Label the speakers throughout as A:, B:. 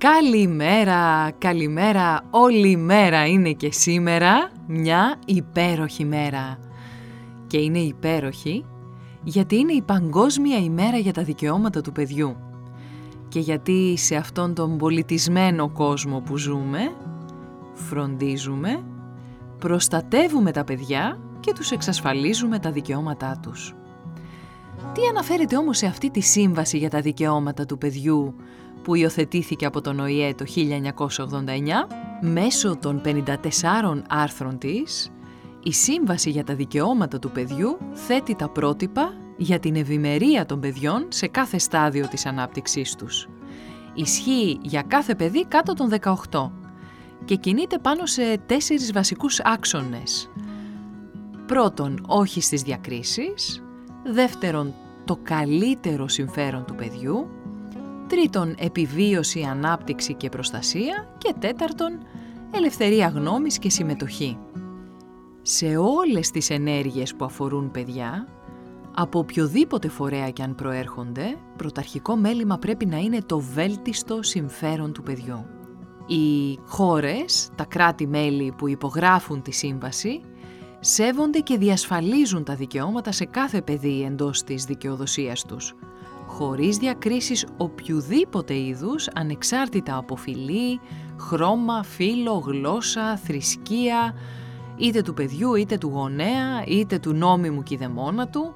A: Καλημέρα, καλημέρα, όλη η μέρα είναι και σήμερα μια υπέροχη μέρα. Και είναι υπέροχη γιατί είναι η Παγκόσμια ημέρα για τα δικαιώματα του παιδιού. Και γιατί σε αυτόν τον πολιτισμένο κόσμο που ζούμε, φροντίζουμε, προστατεύουμε τα παιδιά και τους εξασφαλίζουμε τα δικαιώματά τους. Τι αναφέρεται όμως σε αυτή τη σύμβαση για τα δικαιώματα του παιδιού που υιοθετήθηκε από τον ΟΗΕ το 1989, μέσω των 54 άρθρων της, η Σύμβαση για τα Δικαιώματα του Παιδιού θέτει τα πρότυπα για την ευημερία των παιδιών σε κάθε στάδιο της ανάπτυξής τους. Ισχύει για κάθε παιδί κάτω των 18 και κινείται πάνω σε τέσσερις βασικούς άξονες. Πρώτον, όχι στις διακρίσεις. Δεύτερον, το καλύτερο συμφέρον του παιδιού. Τρίτον, επιβίωση, ανάπτυξη και προστασία. Και τέταρτον, ελευθερία γνώμης και συμμετοχή. Σε όλες τις ενέργειες που αφορούν παιδιά, από οποιοδήποτε φορέα και αν προέρχονται, πρωταρχικό μέλημα πρέπει να είναι το βέλτιστο συμφέρον του παιδιού. Οι χώρες, τα κράτη-μέλη που υπογράφουν τη σύμβαση, σέβονται και διασφαλίζουν τα δικαιώματα σε κάθε παιδί εντός της δικαιοδοσίας τους, χωρίς διακρίσεις οποιοδήποτε είδους, ανεξάρτητα από φυλή, χρώμα, φύlo, γλώσσα, θρησκεία, είτε του παιδιού, είτε του γονέα, είτε του νόμιμου κηδεμόνα του,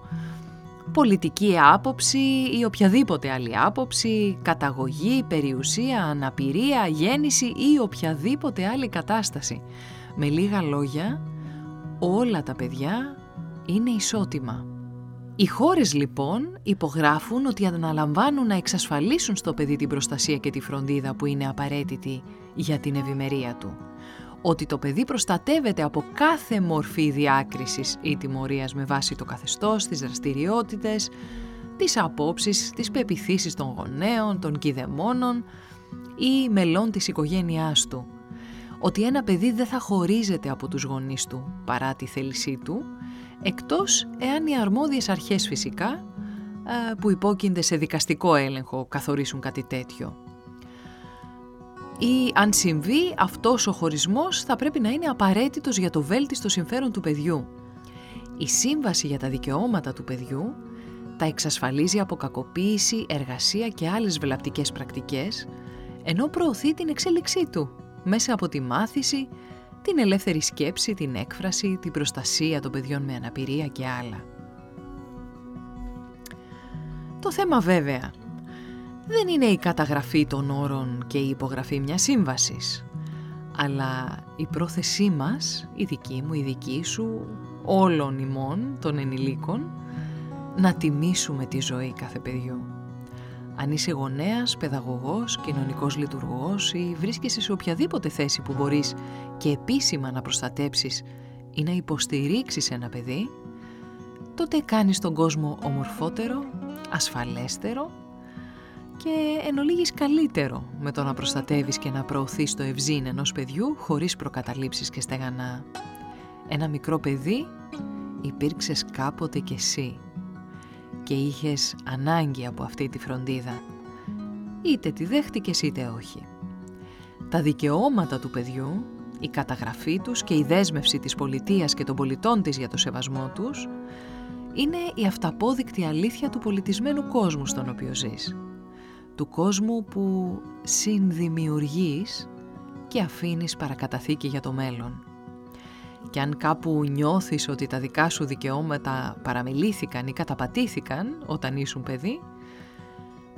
A: πολιτική άποψη ή οποιαδήποτε άλλη άποψη, καταγωγή, περιουσία, αναπηρία, γέννηση ή οποιαδήποτε άλλη κατάσταση. Με λίγα λόγια, όλα τα παιδιά είναι ισότιμα. Οι χώρες λοιπόν υπογράφουν ότι αναλαμβάνουν να εξασφαλίσουν στο παιδί την προστασία και τη φροντίδα που είναι απαραίτητη για την ευημερία του. Ότι το παιδί προστατεύεται από κάθε μορφή διάκρισης ή τιμωρίας με βάση το καθεστώς, τις δραστηριότητες, τις απόψεις, τις πεπιθήσεις των γονέων, των κηδεμόνων ή μελών της οικογένειάς του. Ότι ένα παιδί δεν θα χωρίζεται από τους γονείς του παρά τη θέλησή του, εκτός εάν οι αρμόδιες αρχές φυσικά, που υπόκεινται σε δικαστικό έλεγχο, καθορίσουν κάτι τέτοιο. Ή αν συμβεί αυτός ο χωρισμός θα πρέπει να είναι απαραίτητος για το βέλτιστο συμφέρον του παιδιού. Η σύμβαση για τα δικαιώματα του παιδιού τα εξασφαλίζει από κακοποίηση, εργασία και άλλες βλαπτικές πρακτικές, ενώ προωθεί την εξέλιξή του μέσα από τη μάθηση, την ελεύθερη σκέψη, την έκφραση, την προστασία των παιδιών με αναπηρία και άλλα. Το θέμα βέβαια δεν είναι η καταγραφή των όρων και η υπογραφή μιας σύμβασης, αλλά η πρόθεσή μας, η δική μου, η δική σου, όλων ημών των ενηλίκων, να τιμήσουμε τη ζωή κάθε παιδιού. Αν είσαι γονέας, παιδαγωγός, κοινωνικός λειτουργός ή βρίσκεσαι σε οποιαδήποτε θέση που μπορείς και επίσημα να προστατέψεις ή να υποστηρίξεις ένα παιδί, τότε κάνεις τον κόσμο ομορφότερο, ασφαλέστερο και εν ολίγης καλύτερο με το να προστατεύεις και να προωθείς το ευζήν ενός παιδιού χωρίς προκαταλήψεις και στεγανά. Ένα μικρό παιδί υπήρξες κάποτε κι εσύ και είχες ανάγκη από αυτή τη φροντίδα. Είτε τη δέχτηκες είτε όχι. Τα δικαιώματα του παιδιού, η καταγραφή τους και η δέσμευση της πολιτείας και των πολιτών της για το σεβασμό τους είναι η αυταπόδεικτη αλήθεια του πολιτισμένου κόσμου στον οποίο ζεις. Του κόσμου που συνδημιουργείς και αφήνεις παρακαταθήκη για το μέλλον. Και αν κάπου νιώθεις ότι τα δικά σου δικαιώματα παραμελήθηκαν ή καταπατήθηκαν όταν ήσουν παιδί,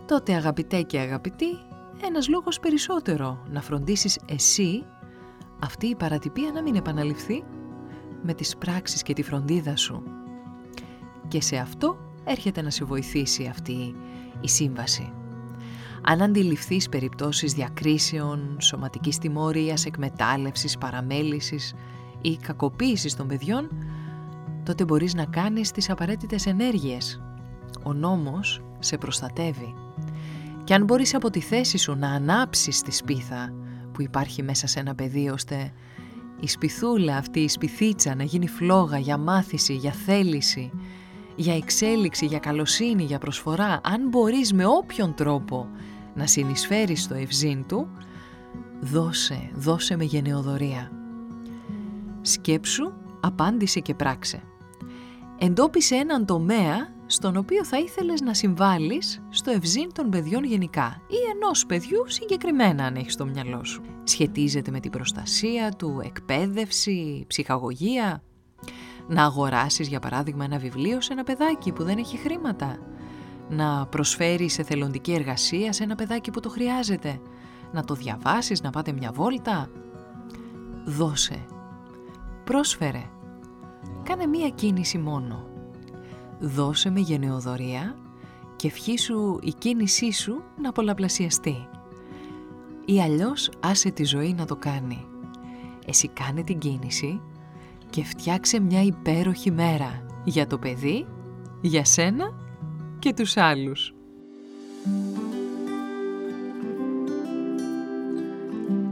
A: τότε αγαπητέ και αγαπητή, ένας λόγος περισσότερο να φροντίσεις εσύ αυτή η παρατυπία να μην επαναληφθεί με τις πράξεις και τη φροντίδα σου. Και σε αυτό έρχεται να σε βοηθήσει αυτή η σύμβαση. Αν αντιληφθείς περιπτώσεις διακρίσεων, σωματικής τιμωρίας, εκμετάλλευσης, παραμέλησης ή κακοποίησης των παιδιών, τότε μπορείς να κάνεις τις απαραίτητες ενέργειες. Ο νόμος σε προστατεύει. Και αν μπορείς από τη θέση σου να ανάψεις τη σπίθα που υπάρχει μέσα σε ένα παιδί ώστε η σπιθούλα αυτή, η σπιθίτσα να γίνει φλόγα για μάθηση, για θέληση, για εξέλιξη, για καλοσύνη, για προσφορά, αν μπορείς με όποιον τρόπο να συνεισφέρεις στο ευζήν του, δώσε, δώσε με γενεοδορία. Σκέψου, απάντησε και πράξε. Εντόπισε έναν τομέα στον οποίο θα ήθελες να συμβάλλεις στο ευζήν των παιδιών γενικά ή ενός παιδιού συγκεκριμένα αν έχεις στο μυαλό σου. Σχετίζεται με την προστασία του, εκπαίδευση, ψυχαγωγία. Να αγοράσεις για παράδειγμα ένα βιβλίο σε ένα παιδάκι που δεν έχει χρήματα. Να προσφέρεις εθελοντική εργασία σε ένα παιδάκι που το χρειάζεται. Να το διαβάσεις, να πάτε μια βόλτα. Δώσε. Πρόσφερε. Κάνε μία κίνηση μόνο δώσε με γενεοδορία και ευχήσου η κίνησή σου να πολλαπλασιαστεί. Ή αλλιώς άσε τη ζωή να το κάνει. Εσύ κάνε την κίνηση και φτιάξε μια υπέροχη μέρα για το παιδί, για σένα και τους άλλους.